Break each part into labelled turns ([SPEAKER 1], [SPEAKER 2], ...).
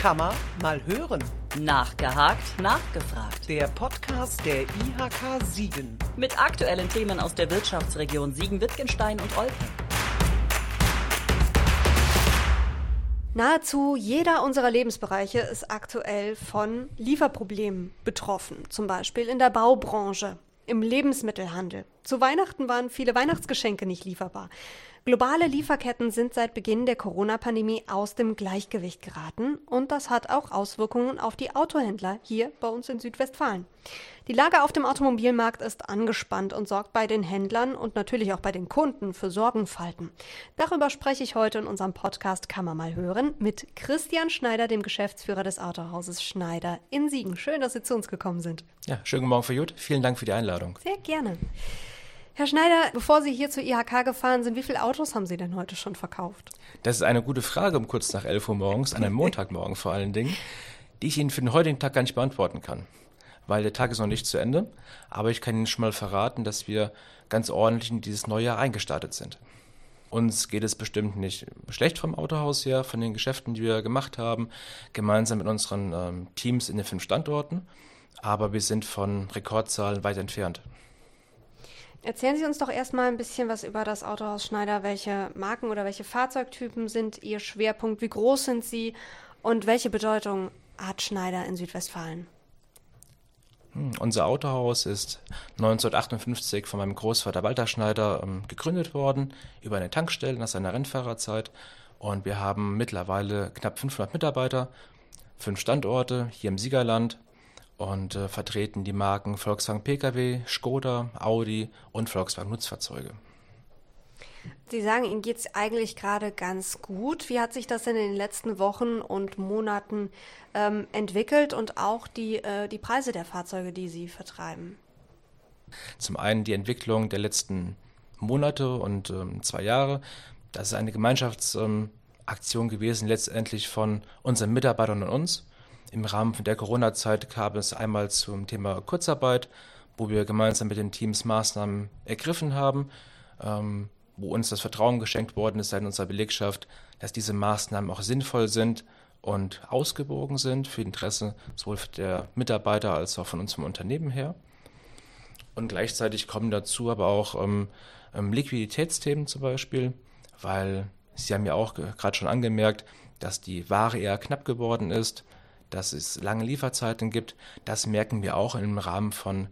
[SPEAKER 1] Kann man mal hören.
[SPEAKER 2] Nachgehakt, nachgefragt.
[SPEAKER 1] Der Podcast der IHK Siegen.
[SPEAKER 2] Mit aktuellen Themen aus der Wirtschaftsregion Siegen-Wittgenstein und Olpe.
[SPEAKER 3] Nahezu jeder unserer Lebensbereiche ist aktuell von Lieferproblemen betroffen, zum Beispiel in der Baubranche, im Lebensmittelhandel. Zu Weihnachten waren viele Weihnachtsgeschenke nicht lieferbar. Globale Lieferketten sind seit Beginn der Corona-Pandemie aus dem Gleichgewicht geraten und das hat auch Auswirkungen auf die Autohändler hier bei uns in Südwestfalen. Die Lage auf dem Automobilmarkt ist angespannt und sorgt bei den Händlern und natürlich auch bei den Kunden für Sorgenfalten. Darüber spreche ich heute in unserem Podcast Kann man mal hören mit Christian Schneider, dem Geschäftsführer des Autohauses Schneider in Siegen. Schön, dass Sie zu uns gekommen sind.
[SPEAKER 4] Ja, schönen guten Morgen, Frau Jut. Vielen Dank für die Einladung.
[SPEAKER 3] Sehr gerne. Herr Schneider, bevor Sie hier zur IHK gefahren sind, wie viele Autos haben Sie denn heute schon verkauft?
[SPEAKER 4] Das ist eine gute Frage um kurz nach 11 Uhr morgens, an einem Montagmorgen vor allen Dingen, die ich Ihnen für den heutigen Tag gar nicht beantworten kann. Weil der Tag ist noch nicht zu Ende, aber ich kann Ihnen schon mal verraten, dass wir ganz ordentlich in dieses neue Jahr eingestartet sind. Uns geht es bestimmt nicht schlecht vom Autohaus her, von den Geschäften, die wir gemacht haben, gemeinsam mit unseren ähm, Teams in den fünf Standorten, aber wir sind von Rekordzahlen weit entfernt.
[SPEAKER 3] Erzählen Sie uns doch erstmal ein bisschen was über das Autohaus Schneider. Welche Marken oder welche Fahrzeugtypen sind Ihr Schwerpunkt? Wie groß sind Sie? Und welche Bedeutung hat Schneider in Südwestfalen?
[SPEAKER 4] Hm, unser Autohaus ist 1958 von meinem Großvater Walter Schneider ähm, gegründet worden, über eine Tankstelle nach seiner Rennfahrerzeit. Und wir haben mittlerweile knapp 500 Mitarbeiter, fünf Standorte hier im Siegerland und äh, vertreten die Marken Volkswagen Pkw, Skoda, Audi und Volkswagen Nutzfahrzeuge.
[SPEAKER 3] Sie sagen, Ihnen geht es eigentlich gerade ganz gut. Wie hat sich das denn in den letzten Wochen und Monaten ähm, entwickelt und auch die, äh, die Preise der Fahrzeuge, die Sie vertreiben?
[SPEAKER 4] Zum einen die Entwicklung der letzten Monate und ähm, zwei Jahre. Das ist eine Gemeinschaftsaktion ähm, gewesen, letztendlich von unseren Mitarbeitern und uns. Im Rahmen der Corona-Zeit kam es einmal zum Thema Kurzarbeit, wo wir gemeinsam mit den Teams Maßnahmen ergriffen haben, ähm, wo uns das Vertrauen geschenkt worden ist seit unserer Belegschaft, dass diese Maßnahmen auch sinnvoll sind und ausgewogen sind für Interesse sowohl der Mitarbeiter als auch von uns vom Unternehmen her. Und gleichzeitig kommen dazu aber auch ähm, ähm, Liquiditätsthemen zum Beispiel, weil Sie haben ja auch gerade schon angemerkt, dass die Ware eher knapp geworden ist dass es lange Lieferzeiten gibt. Das merken wir auch im Rahmen von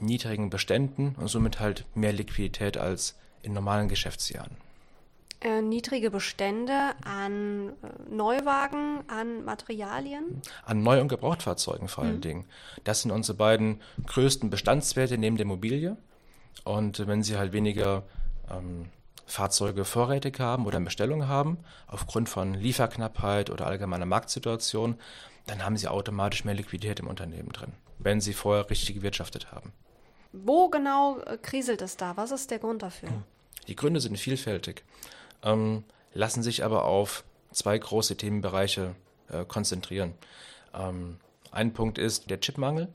[SPEAKER 4] niedrigen Beständen und somit halt mehr Liquidität als in normalen Geschäftsjahren.
[SPEAKER 3] Äh, niedrige Bestände an äh, Neuwagen, an Materialien?
[SPEAKER 4] An Neu- und Gebrauchtfahrzeugen vor allen mhm. Dingen. Das sind unsere beiden größten Bestandswerte neben der Immobilie. Und wenn Sie halt weniger ähm, Fahrzeuge vorrätig haben oder in Bestellung haben, aufgrund von Lieferknappheit oder allgemeiner Marktsituation, dann haben sie automatisch mehr Liquidität im Unternehmen drin, wenn sie vorher richtig gewirtschaftet haben.
[SPEAKER 3] Wo genau äh, kriselt es da? Was ist der Grund dafür?
[SPEAKER 4] Die Gründe sind vielfältig, ähm, lassen sich aber auf zwei große Themenbereiche äh, konzentrieren. Ähm, ein Punkt ist der Chipmangel,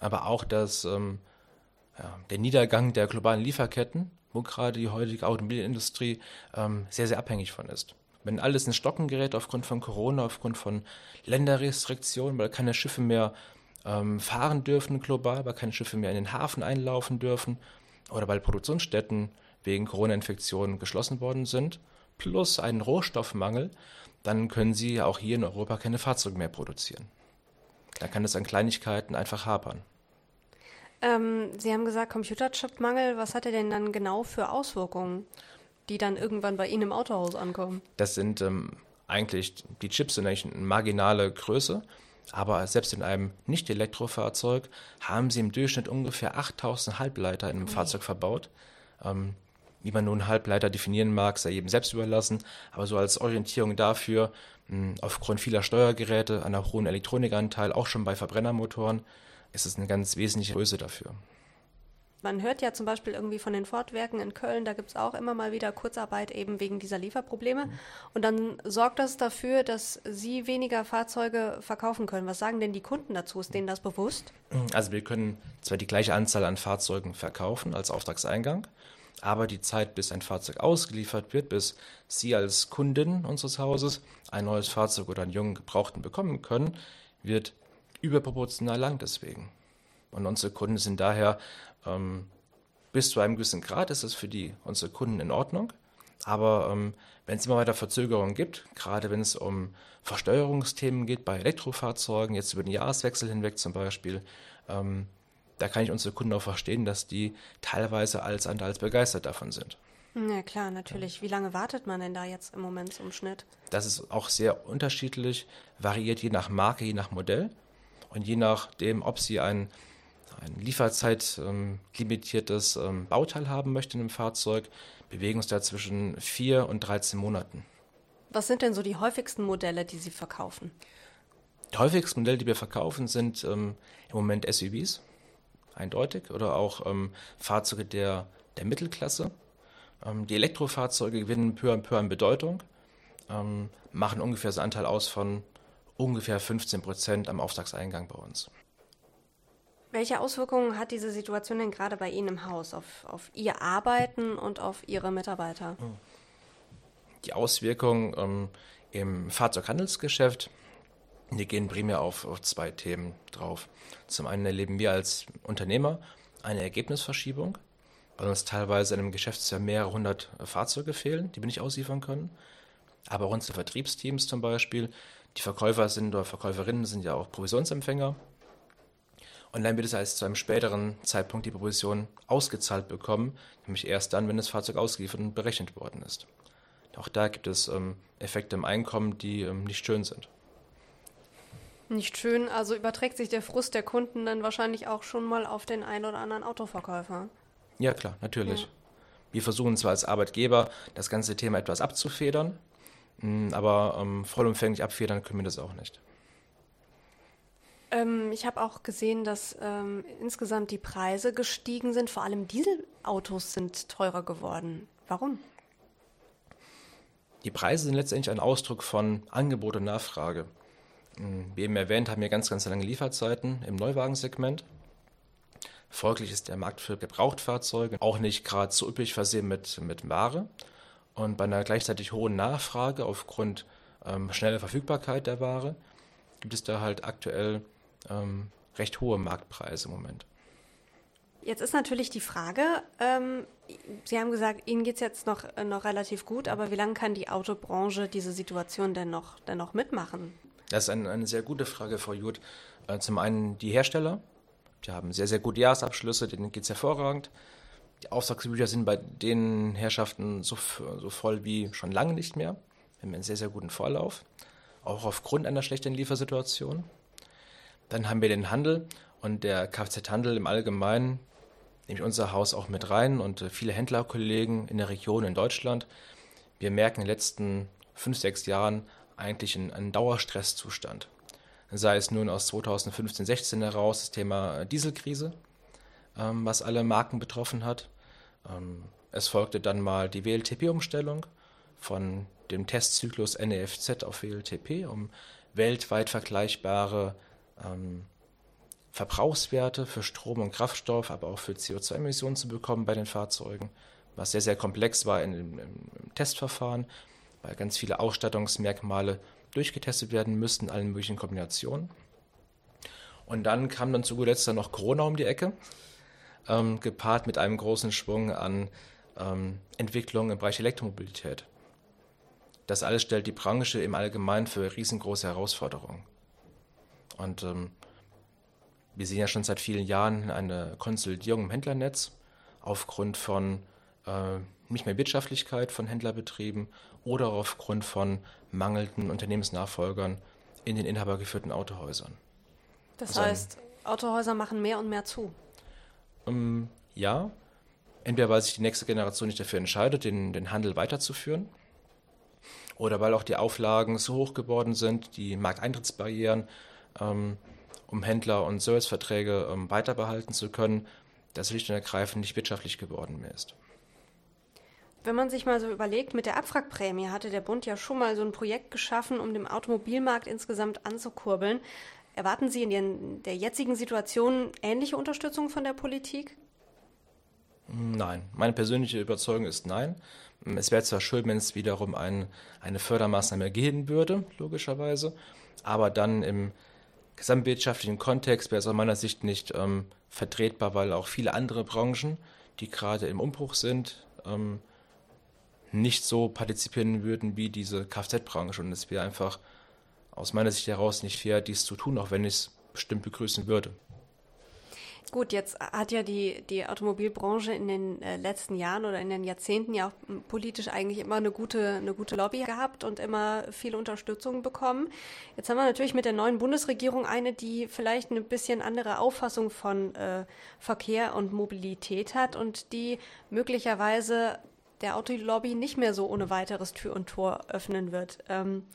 [SPEAKER 4] aber auch das, ähm, ja, der Niedergang der globalen Lieferketten, wo gerade die heutige Automobilindustrie ähm, sehr, sehr abhängig von ist wenn alles in Stocken gerät aufgrund von Corona, aufgrund von Länderrestriktionen, weil keine Schiffe mehr ähm, fahren dürfen global, weil keine Schiffe mehr in den Hafen einlaufen dürfen oder weil Produktionsstätten wegen Corona-Infektionen geschlossen worden sind, plus einen Rohstoffmangel, dann können sie auch hier in Europa keine Fahrzeuge mehr produzieren. Da kann es an Kleinigkeiten einfach hapern.
[SPEAKER 3] Ähm, sie haben gesagt, Computerchip-Mangel. Was hat er denn dann genau für Auswirkungen? die dann irgendwann bei Ihnen im Autohaus ankommen?
[SPEAKER 4] Das sind ähm, eigentlich, die Chips sind eigentlich eine marginale Größe, aber selbst in einem Nicht-Elektrofahrzeug haben sie im Durchschnitt ungefähr 8000 Halbleiter in einem okay. Fahrzeug verbaut. Ähm, wie man nun Halbleiter definieren mag, sei jedem selbst überlassen, aber so als Orientierung dafür, mh, aufgrund vieler Steuergeräte, einer hohen Elektronikanteil, auch schon bei Verbrennermotoren, ist es eine ganz wesentliche Größe dafür.
[SPEAKER 3] Man hört ja zum Beispiel irgendwie von den Fortwerken in Köln, da gibt es auch immer mal wieder Kurzarbeit eben wegen dieser Lieferprobleme. Und dann sorgt das dafür, dass Sie weniger Fahrzeuge verkaufen können. Was sagen denn die Kunden dazu? Ist denen das bewusst?
[SPEAKER 4] Also wir können zwar die gleiche Anzahl an Fahrzeugen verkaufen als Auftragseingang, Aber die Zeit, bis ein Fahrzeug ausgeliefert wird, bis Sie als Kundin unseres Hauses ein neues Fahrzeug oder einen jungen Gebrauchten bekommen können, wird überproportional lang deswegen. Und unsere Kunden sind daher ähm, bis zu einem gewissen Grad ist es für die unsere Kunden in Ordnung. Aber ähm, wenn es immer weiter Verzögerungen gibt, gerade wenn es um Versteuerungsthemen geht bei Elektrofahrzeugen, jetzt über den Jahreswechsel hinweg zum Beispiel, ähm, da kann ich unsere Kunden auch verstehen, dass die teilweise als andere als begeistert davon sind.
[SPEAKER 3] Ja klar, natürlich. Wie lange wartet man denn da jetzt im Moment zum Schnitt?
[SPEAKER 4] Das ist auch sehr unterschiedlich, variiert je nach Marke, je nach Modell und je nachdem, ob Sie ein, ein Lieferzeit-limitiertes ähm, ähm, Bauteil haben möchten im Fahrzeug, bewegen uns da zwischen 4 und 13 Monaten.
[SPEAKER 3] Was sind denn so die häufigsten Modelle, die Sie verkaufen?
[SPEAKER 4] Die häufigsten Modelle, die wir verkaufen, sind ähm, im Moment SUVs, eindeutig, oder auch ähm, Fahrzeuge der, der Mittelklasse. Ähm, die Elektrofahrzeuge gewinnen peu à peu an Bedeutung, ähm, machen ungefähr so einen Anteil aus von ungefähr 15 Prozent am Auftragseingang bei uns.
[SPEAKER 3] Welche Auswirkungen hat diese Situation denn gerade bei Ihnen im Haus auf, auf Ihr Arbeiten und auf Ihre Mitarbeiter?
[SPEAKER 4] Die Auswirkungen ähm, im Fahrzeughandelsgeschäft, die gehen primär auf, auf zwei Themen drauf. Zum einen erleben wir als Unternehmer eine Ergebnisverschiebung, weil uns teilweise in einem Geschäftsjahr mehrere hundert Fahrzeuge fehlen, die wir nicht ausliefern können. Aber auch unsere Vertriebsteams zum Beispiel, die Verkäufer sind oder Verkäuferinnen sind ja auch Provisionsempfänger und dann wird es erst zu einem späteren Zeitpunkt die Provision ausgezahlt bekommen, nämlich erst dann, wenn das Fahrzeug ausgeliefert und berechnet worden ist. Auch da gibt es ähm, Effekte im Einkommen, die ähm, nicht schön sind.
[SPEAKER 3] Nicht schön, also überträgt sich der Frust der Kunden dann wahrscheinlich auch schon mal auf den einen oder anderen Autoverkäufer.
[SPEAKER 4] Ja, klar, natürlich. Ja. Wir versuchen zwar als Arbeitgeber das ganze Thema etwas abzufedern, aber ähm, vollumfänglich abfedern können wir das auch nicht.
[SPEAKER 3] Ähm, ich habe auch gesehen, dass ähm, insgesamt die Preise gestiegen sind. Vor allem Dieselautos sind teurer geworden. Warum?
[SPEAKER 4] Die Preise sind letztendlich ein Ausdruck von Angebot und Nachfrage. Hm, wie eben erwähnt, haben wir ganz, ganz lange Lieferzeiten im Neuwagensegment. Folglich ist der Markt für Gebrauchtfahrzeuge auch nicht gerade so üppig versehen mit, mit Ware. Und bei einer gleichzeitig hohen Nachfrage aufgrund ähm, schneller Verfügbarkeit der Ware gibt es da halt aktuell ähm, recht hohe Marktpreise im Moment.
[SPEAKER 3] Jetzt ist natürlich die Frage, ähm, Sie haben gesagt, Ihnen geht es jetzt noch, äh, noch relativ gut, aber wie lange kann die Autobranche diese Situation denn noch, denn noch mitmachen?
[SPEAKER 4] Das ist eine, eine sehr gute Frage, Frau Jud. Äh, zum einen die Hersteller, die haben sehr, sehr gute Jahresabschlüsse, denen geht es hervorragend. Die Auftragsbücher sind bei den Herrschaften so, so voll wie schon lange nicht mehr. Wir haben einen sehr, sehr guten Vorlauf, auch aufgrund einer schlechten Liefersituation. Dann haben wir den Handel und der Kfz-Handel im Allgemeinen, nehme ich unser Haus auch mit rein und äh, viele Händlerkollegen in der Region in Deutschland. Wir merken in den letzten fünf, sechs Jahren eigentlich einen, einen Dauerstresszustand. Sei es nun aus 2015, 16 heraus das Thema Dieselkrise, ähm, was alle Marken betroffen hat. Ähm, es folgte dann mal die WLTP-Umstellung von dem Testzyklus NEFZ auf WLTP, um weltweit vergleichbare ähm, Verbrauchswerte für Strom und Kraftstoff, aber auch für CO2-Emissionen zu bekommen bei den Fahrzeugen, was sehr, sehr komplex war in, im, im Testverfahren, weil ganz viele Ausstattungsmerkmale durchgetestet werden müssten, allen möglichen Kombinationen. Und dann kam dann zu guter Letzt dann noch Corona um die Ecke, ähm, gepaart mit einem großen Schwung an ähm, Entwicklungen im Bereich Elektromobilität. Das alles stellt die Branche im Allgemeinen für riesengroße Herausforderungen. Und ähm, wir sehen ja schon seit vielen Jahren eine Konsolidierung im Händlernetz aufgrund von äh, nicht mehr Wirtschaftlichkeit von Händlerbetrieben oder aufgrund von mangelnden Unternehmensnachfolgern in den inhabergeführten Autohäusern.
[SPEAKER 3] Das also heißt, Autohäuser machen mehr und mehr zu.
[SPEAKER 4] Ähm, ja, entweder weil sich die nächste Generation nicht dafür entscheidet, den, den Handel weiterzuführen, oder weil auch die Auflagen so hoch geworden sind, die Markteintrittsbarrieren ähm, um Händler und Serviceverträge ähm, weiterbehalten zu können, das schlicht und ergreifend nicht wirtschaftlich geworden mehr ist.
[SPEAKER 3] Wenn man sich mal so überlegt, mit der Abwrackprämie hatte der Bund ja schon mal so ein Projekt geschaffen, um den Automobilmarkt insgesamt anzukurbeln. Erwarten Sie in der jetzigen Situation ähnliche Unterstützung von der Politik?
[SPEAKER 4] Nein, meine persönliche Überzeugung ist nein. Es wäre zwar schön, wenn es wiederum ein, eine Fördermaßnahme geben würde, logischerweise, aber dann im gesamtwirtschaftlichen Kontext wäre es aus meiner Sicht nicht ähm, vertretbar, weil auch viele andere Branchen, die gerade im Umbruch sind, ähm, nicht so partizipieren würden wie diese Kfz-Branche. Und es wäre einfach aus meiner Sicht heraus nicht fair, dies zu tun, auch wenn ich es bestimmt begrüßen würde.
[SPEAKER 3] Gut, jetzt hat ja die, die Automobilbranche in den äh, letzten Jahren oder in den Jahrzehnten ja auch politisch eigentlich immer eine gute, eine gute Lobby gehabt und immer viel Unterstützung bekommen. Jetzt haben wir natürlich mit der neuen Bundesregierung eine, die vielleicht eine bisschen andere Auffassung von äh, Verkehr und Mobilität hat und die möglicherweise der Autolobby nicht mehr so ohne weiteres Tür und Tor öffnen wird. Ähm,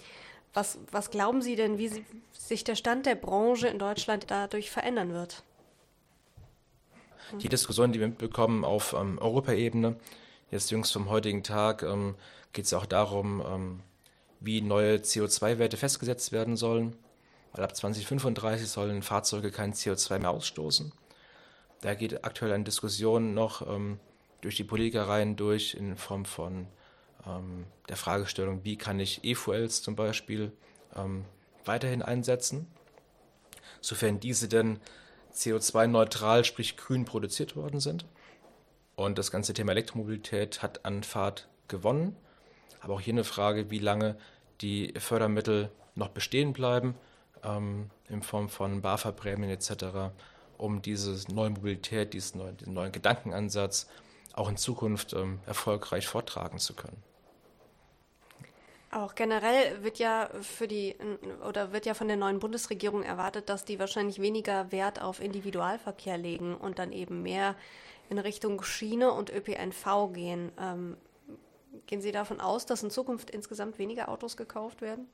[SPEAKER 3] was, was glauben Sie denn, wie sich der Stand der Branche in Deutschland dadurch verändern wird?
[SPEAKER 4] Die Diskussion, die wir mitbekommen auf ähm, Europaebene, jetzt jüngst vom heutigen Tag, ähm, geht es auch darum, ähm, wie neue CO2-Werte festgesetzt werden sollen. Weil ab 2035 sollen Fahrzeuge kein CO2 mehr ausstoßen. Da geht aktuell eine Diskussion noch ähm, durch die Politikereien durch in Form von ähm, der Fragestellung, wie kann ich E-Fuels zum Beispiel ähm, weiterhin einsetzen, sofern diese denn CO2-neutral, sprich grün produziert worden sind. Und das ganze Thema Elektromobilität hat an Fahrt gewonnen. Aber auch hier eine Frage, wie lange die Fördermittel noch bestehen bleiben, ähm, in Form von BAFA-Prämien etc., um diese neue Mobilität, diesen neuen, diesen neuen Gedankenansatz auch in Zukunft ähm, erfolgreich vortragen zu können.
[SPEAKER 3] Auch generell wird ja für die oder wird ja von der neuen Bundesregierung erwartet, dass die wahrscheinlich weniger Wert auf Individualverkehr legen und dann eben mehr in Richtung Schiene und ÖPNV gehen. Ähm, gehen Sie davon aus, dass in Zukunft insgesamt weniger Autos gekauft werden?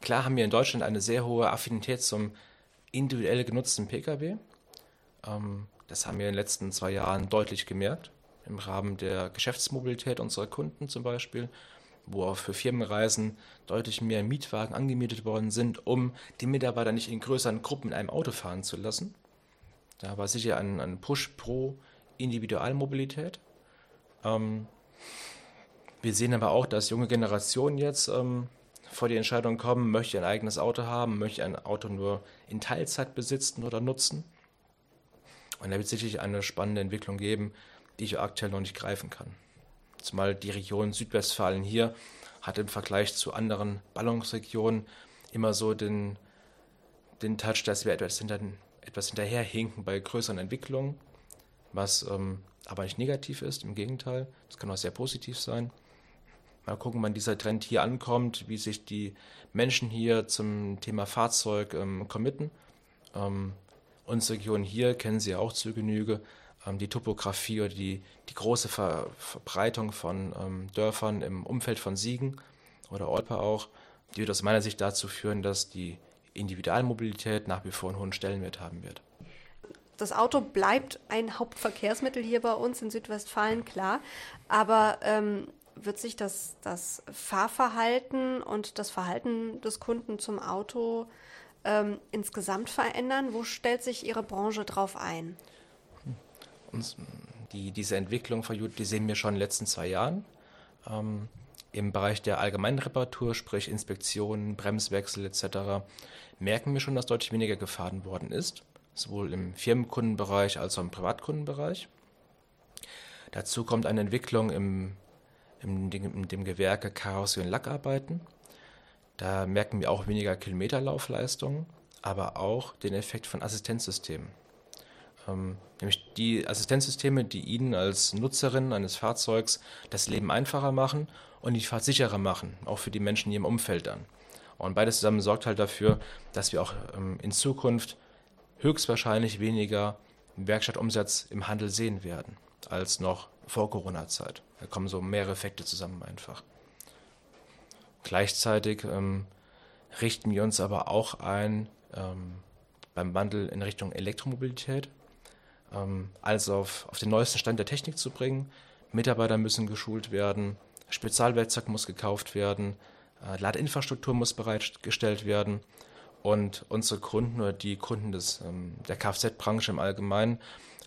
[SPEAKER 4] Klar haben wir in Deutschland eine sehr hohe Affinität zum individuell genutzten Pkw. Ähm, das haben wir in den letzten zwei Jahren deutlich gemerkt. Im Rahmen der Geschäftsmobilität unserer Kunden zum Beispiel wo auch für Firmenreisen deutlich mehr Mietwagen angemietet worden sind, um die Mitarbeiter nicht in größeren Gruppen in einem Auto fahren zu lassen. Da war sicher ein, ein Push pro Individualmobilität. Ähm, wir sehen aber auch, dass junge Generationen jetzt ähm, vor die Entscheidung kommen, möchte ich ein eigenes Auto haben, möchte ich ein Auto nur in Teilzeit besitzen oder nutzen. Und da wird sicherlich eine spannende Entwicklung geben, die ich aktuell noch nicht greifen kann. Zumal die Region Südwestfalen hier hat im Vergleich zu anderen Ballungsregionen immer so den, den Touch, dass wir etwas, hinter, etwas hinterherhinken bei größeren Entwicklungen, was ähm, aber nicht negativ ist, im Gegenteil, das kann auch sehr positiv sein. Mal gucken, wann dieser Trend hier ankommt, wie sich die Menschen hier zum Thema Fahrzeug ähm, committen. Ähm, unsere Region hier kennen Sie ja auch zu Genüge, die Topografie oder die, die große Ver Verbreitung von ähm, Dörfern im Umfeld von Siegen oder Olpe auch, die wird aus meiner Sicht dazu führen, dass die Individualmobilität nach wie vor einen hohen Stellenwert haben wird.
[SPEAKER 3] Das Auto bleibt ein Hauptverkehrsmittel hier bei uns in Südwestfalen, klar. Aber ähm, wird sich das, das Fahrverhalten und das Verhalten des Kunden zum Auto ähm, insgesamt verändern? Wo stellt sich Ihre Branche drauf ein?
[SPEAKER 4] Die, diese Entwicklung von Jud, die sehen wir schon in den letzten zwei Jahren. Ähm, Im Bereich der Allgemeinreparatur, sprich Inspektionen, Bremswechsel etc., merken wir schon, dass deutlich weniger gefahren worden ist, sowohl im Firmenkundenbereich als auch im Privatkundenbereich. Dazu kommt eine Entwicklung im, im, in dem Gewerke Karosserie und Lackarbeiten. Da merken wir auch weniger Kilometerlaufleistungen, aber auch den Effekt von Assistenzsystemen. Ähm, nämlich die Assistenzsysteme, die Ihnen als Nutzerin eines Fahrzeugs das Leben einfacher machen und die Fahrt sicherer machen, auch für die Menschen in Ihrem Umfeld dann. Und beides zusammen sorgt halt dafür, dass wir auch ähm, in Zukunft höchstwahrscheinlich weniger Werkstattumsatz im Handel sehen werden als noch vor Corona-Zeit. Da kommen so mehrere Effekte zusammen einfach. Gleichzeitig ähm, richten wir uns aber auch ein ähm, beim Wandel in Richtung Elektromobilität ähm, alles auf, auf den neuesten Stand der Technik zu bringen. Mitarbeiter müssen geschult werden, Spezialwerkzeug muss gekauft werden, äh, Ladeinfrastruktur muss bereitgestellt werden und unsere Kunden oder die Kunden des, ähm, der Kfz-Branche im Allgemeinen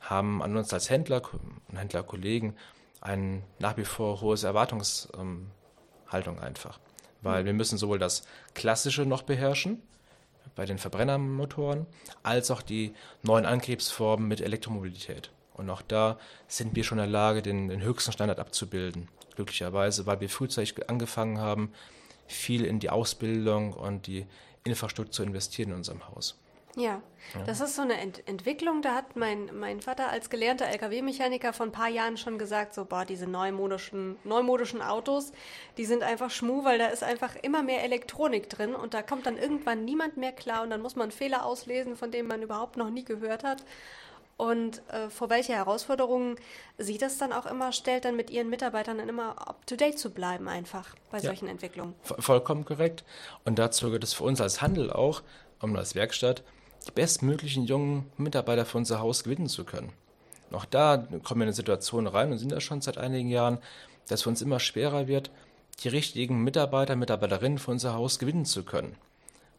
[SPEAKER 4] haben an uns als Händler und Händlerkollegen ein nach wie vor hohes Erwartungshaltung einfach. Weil wir müssen sowohl das Klassische noch beherrschen, bei den Verbrennermotoren, als auch die neuen Antriebsformen mit Elektromobilität. Und auch da sind wir schon in der Lage, den, den höchsten Standard abzubilden. Glücklicherweise, weil wir frühzeitig angefangen haben, viel in die Ausbildung und die Infrastruktur zu investieren in unserem Haus.
[SPEAKER 3] Ja, das ist so eine Ent Entwicklung. Da hat mein, mein Vater als gelernter Lkw-Mechaniker vor ein paar Jahren schon gesagt, so, boah, diese neumodischen, neumodischen Autos, die sind einfach schmu, weil da ist einfach immer mehr Elektronik drin und da kommt dann irgendwann niemand mehr klar und dann muss man Fehler auslesen, von denen man überhaupt noch nie gehört hat. Und äh, vor welche Herausforderungen sie das dann auch immer stellt, dann mit ihren Mitarbeitern dann immer up-to-date zu bleiben, einfach bei ja, solchen Entwicklungen.
[SPEAKER 4] Vollkommen korrekt. Und dazu gehört es für uns als Handel auch, um als Werkstatt, die bestmöglichen jungen Mitarbeiter für unser Haus gewinnen zu können. Auch da kommen wir in eine Situation rein und sind da schon seit einigen Jahren, dass es für uns immer schwerer wird, die richtigen Mitarbeiter, Mitarbeiterinnen für unser Haus gewinnen zu können.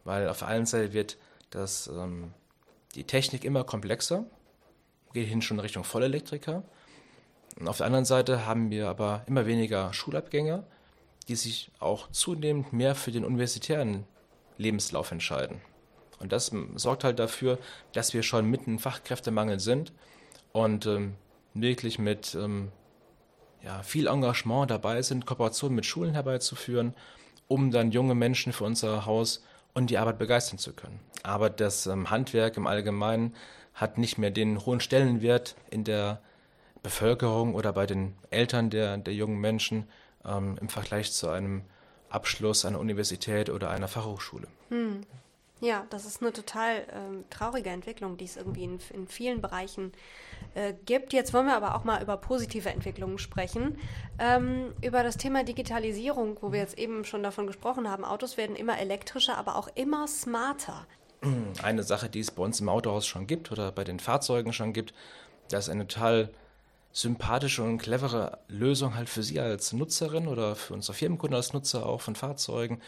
[SPEAKER 4] Weil auf der einen Seite wird das, ähm, die Technik immer komplexer, geht hin schon Richtung Vollelektriker. Und auf der anderen Seite haben wir aber immer weniger Schulabgänger, die sich auch zunehmend mehr für den universitären Lebenslauf entscheiden. Und das sorgt halt dafür, dass wir schon mitten im Fachkräftemangel sind und ähm, wirklich mit ähm, ja, viel Engagement dabei sind, Kooperationen mit Schulen herbeizuführen, um dann junge Menschen für unser Haus und die Arbeit begeistern zu können. Aber das ähm, Handwerk im Allgemeinen hat nicht mehr den hohen Stellenwert in der Bevölkerung oder bei den Eltern der, der jungen Menschen ähm, im Vergleich zu einem Abschluss einer Universität oder einer Fachhochschule. Hm.
[SPEAKER 3] Ja, das ist eine total ähm, traurige Entwicklung, die es irgendwie in, in vielen Bereichen äh, gibt. Jetzt wollen wir aber auch mal über positive Entwicklungen sprechen. Ähm, über das Thema Digitalisierung, wo wir jetzt eben schon davon gesprochen haben. Autos werden immer elektrischer, aber auch immer smarter.
[SPEAKER 4] Eine Sache, die es bei uns im Autohaus schon gibt oder bei den Fahrzeugen schon gibt, das ist eine total sympathische und clevere Lösung halt für Sie als Nutzerin oder für unsere Firmenkunden als Nutzer auch von Fahrzeugen,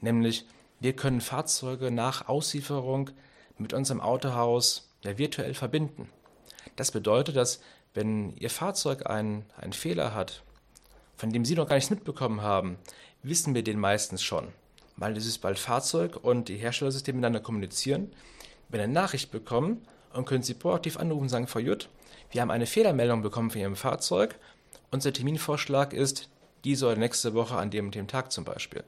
[SPEAKER 4] nämlich wir können Fahrzeuge nach Auslieferung mit unserem Autohaus ja, virtuell verbinden. Das bedeutet, dass wenn Ihr Fahrzeug einen, einen Fehler hat, von dem Sie noch gar nichts mitbekommen haben, wissen wir den meistens schon. Weil dieses bald Fahrzeug und die Herstellersysteme miteinander kommunizieren. Wenn eine Nachricht bekommen und können Sie proaktiv anrufen und sagen, Frau Jut, wir haben eine Fehlermeldung bekommen von Ihrem Fahrzeug. Unser Terminvorschlag ist diese oder nächste Woche an dem und dem Tag zum Beispiel.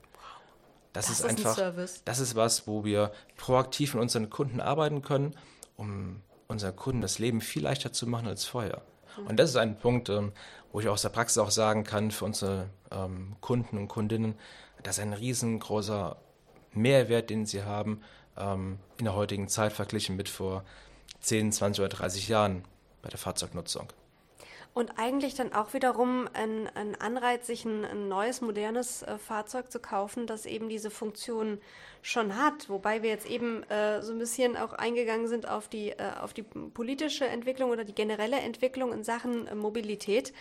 [SPEAKER 4] Das, das ist, ist einfach, ein das ist was, wo wir proaktiv mit unseren Kunden arbeiten können, um unseren Kunden das Leben viel leichter zu machen als vorher. Mhm. Und das ist ein Punkt, ähm, wo ich aus der Praxis auch sagen kann für unsere ähm, Kunden und Kundinnen, das ist ein riesengroßer Mehrwert, den sie haben ähm, in der heutigen Zeit verglichen mit vor 10, 20 oder 30 Jahren bei der Fahrzeugnutzung.
[SPEAKER 3] Und eigentlich dann auch wiederum ein, ein Anreiz, sich ein, ein neues, modernes äh, Fahrzeug zu kaufen, das eben diese Funktion schon hat. Wobei wir jetzt eben äh, so ein bisschen auch eingegangen sind auf die, äh, auf die politische Entwicklung oder die generelle Entwicklung in Sachen äh, Mobilität,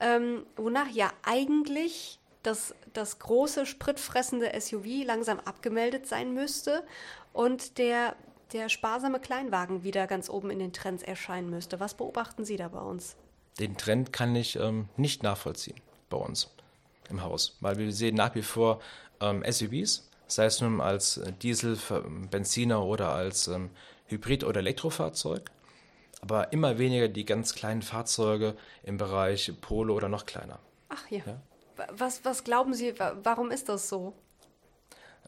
[SPEAKER 3] ähm, wonach ja eigentlich das, das große, spritfressende SUV langsam abgemeldet sein müsste und der, der sparsame Kleinwagen wieder ganz oben in den Trends erscheinen müsste. Was beobachten Sie da bei uns?
[SPEAKER 4] Den Trend kann ich ähm, nicht nachvollziehen bei uns im Haus, weil wir sehen nach wie vor ähm, SUVs, sei es nun als Diesel, Benziner oder als ähm, Hybrid- oder Elektrofahrzeug, aber immer weniger die ganz kleinen Fahrzeuge im Bereich Polo oder noch kleiner.
[SPEAKER 3] Ach ja. ja? Was, was glauben Sie, warum ist das so?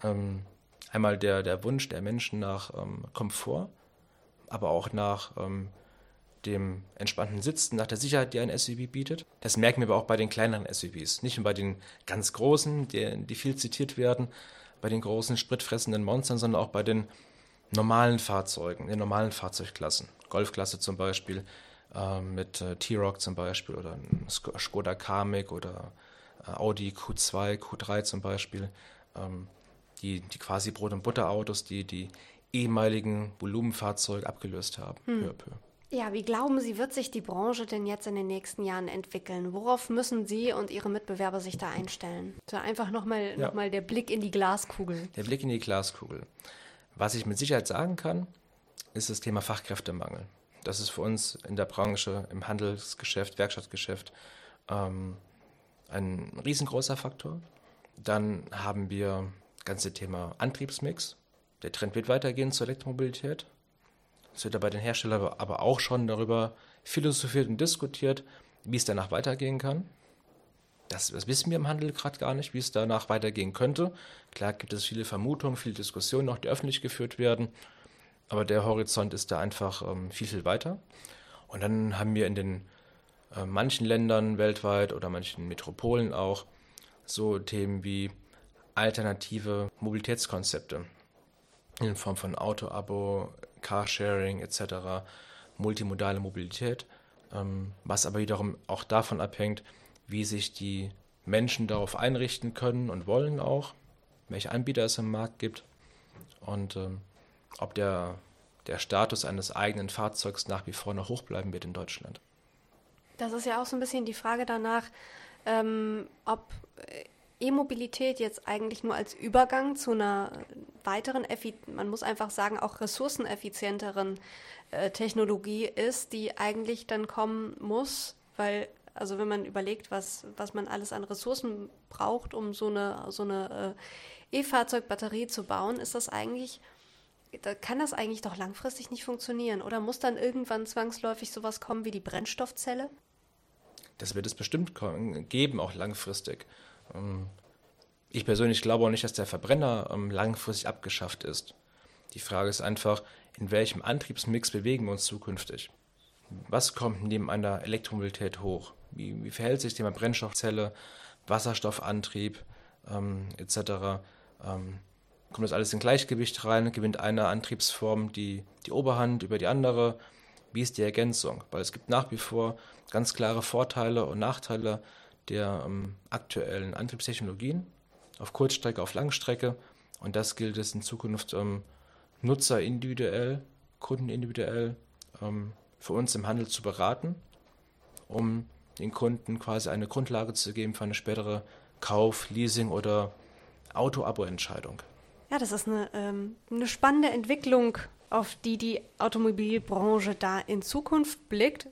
[SPEAKER 4] Ähm, einmal der, der Wunsch der Menschen nach ähm, Komfort, aber auch nach ähm, dem entspannten Sitzen, nach der Sicherheit, die ein SUV bietet. Das merken wir aber auch bei den kleineren SUVs. Nicht nur bei den ganz großen, die, die viel zitiert werden, bei den großen spritfressenden Monstern, sondern auch bei den normalen Fahrzeugen, den normalen Fahrzeugklassen. Golfklasse zum Beispiel, äh, mit äh, T-Rock zum Beispiel oder Skoda Kamiq oder äh, Audi Q2, Q3 zum Beispiel. Ähm, die, die quasi Brot- und Butterautos, die die ehemaligen Volumenfahrzeuge abgelöst haben, hm. peu à peu.
[SPEAKER 3] Ja, wie glauben Sie, wird sich die Branche denn jetzt in den nächsten Jahren entwickeln? Worauf müssen Sie und Ihre Mitbewerber sich da einstellen? So einfach nochmal ja. noch der Blick in die Glaskugel.
[SPEAKER 4] Der Blick in die Glaskugel. Was ich mit Sicherheit sagen kann, ist das Thema Fachkräftemangel. Das ist für uns in der Branche, im Handelsgeschäft, Werkstattgeschäft ähm, ein riesengroßer Faktor. Dann haben wir das ganze Thema Antriebsmix. Der Trend wird weitergehen zur Elektromobilität. Es wird bei den Herstellern aber auch schon darüber philosophiert und diskutiert, wie es danach weitergehen kann. Das, das wissen wir im Handel gerade gar nicht, wie es danach weitergehen könnte. Klar gibt es viele Vermutungen, viele Diskussionen noch, die öffentlich geführt werden. Aber der Horizont ist da einfach ähm, viel, viel weiter. Und dann haben wir in den äh, manchen Ländern weltweit oder manchen Metropolen auch so Themen wie alternative Mobilitätskonzepte in Form von Auto-Abo, Carsharing etc., multimodale Mobilität, ähm, was aber wiederum auch davon abhängt, wie sich die Menschen darauf einrichten können und wollen auch, welche Anbieter es im Markt gibt und ähm, ob der, der Status eines eigenen Fahrzeugs nach wie vor noch hoch bleiben wird in Deutschland.
[SPEAKER 3] Das ist ja auch so ein bisschen die Frage danach, ähm, ob äh, E-Mobilität jetzt eigentlich nur als Übergang zu einer weiteren, man muss einfach sagen, auch ressourceneffizienteren äh, Technologie ist, die eigentlich dann kommen muss, weil, also wenn man überlegt, was, was man alles an Ressourcen braucht, um so eine, so eine äh, E-Fahrzeugbatterie zu bauen, ist das eigentlich, da kann das eigentlich doch langfristig nicht funktionieren. Oder muss dann irgendwann zwangsläufig sowas kommen wie die Brennstoffzelle?
[SPEAKER 4] Das wird es bestimmt geben, auch langfristig. Ich persönlich glaube auch nicht, dass der Verbrenner ähm, langfristig abgeschafft ist. Die Frage ist einfach, in welchem Antriebsmix bewegen wir uns zukünftig? Was kommt neben einer Elektromobilität hoch? Wie, wie verhält sich das Thema Brennstoffzelle, Wasserstoffantrieb ähm, etc.? Ähm, kommt das alles in Gleichgewicht rein? Gewinnt eine Antriebsform die, die Oberhand über die andere? Wie ist die Ergänzung? Weil es gibt nach wie vor ganz klare Vorteile und Nachteile der ähm, aktuellen Antriebstechnologien auf Kurzstrecke, auf Langstrecke. Und das gilt es in Zukunft ähm, Nutzer individuell, Kunden individuell ähm, für uns im Handel zu beraten, um den Kunden quasi eine Grundlage zu geben für eine spätere Kauf-, Leasing- oder Auto-Abo-Entscheidung.
[SPEAKER 3] Ja, das ist eine, ähm, eine spannende Entwicklung auf die die Automobilbranche da in Zukunft blickt,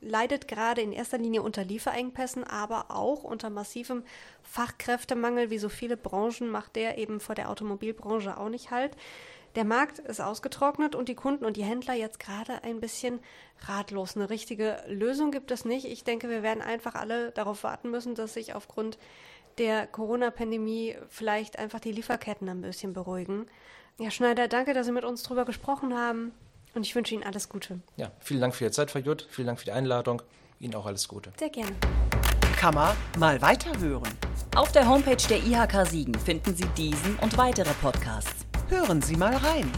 [SPEAKER 3] leidet gerade in erster Linie unter Lieferengpässen, aber auch unter massivem Fachkräftemangel, wie so viele Branchen macht der eben vor der Automobilbranche auch nicht halt. Der Markt ist ausgetrocknet und die Kunden und die Händler jetzt gerade ein bisschen ratlos. Eine richtige Lösung gibt es nicht. Ich denke, wir werden einfach alle darauf warten müssen, dass sich aufgrund der Corona-Pandemie vielleicht einfach die Lieferketten ein bisschen beruhigen. Ja, Schneider, danke, dass Sie mit uns drüber gesprochen haben und ich wünsche Ihnen alles Gute.
[SPEAKER 4] Ja, vielen Dank für Ihre Zeit, Frau Jud. Vielen Dank für die Einladung. Ihnen auch alles Gute.
[SPEAKER 3] Sehr gerne.
[SPEAKER 1] Man mal weiterhören.
[SPEAKER 2] Auf der Homepage der IHK Siegen finden Sie diesen und weitere Podcasts.
[SPEAKER 1] Hören Sie mal rein.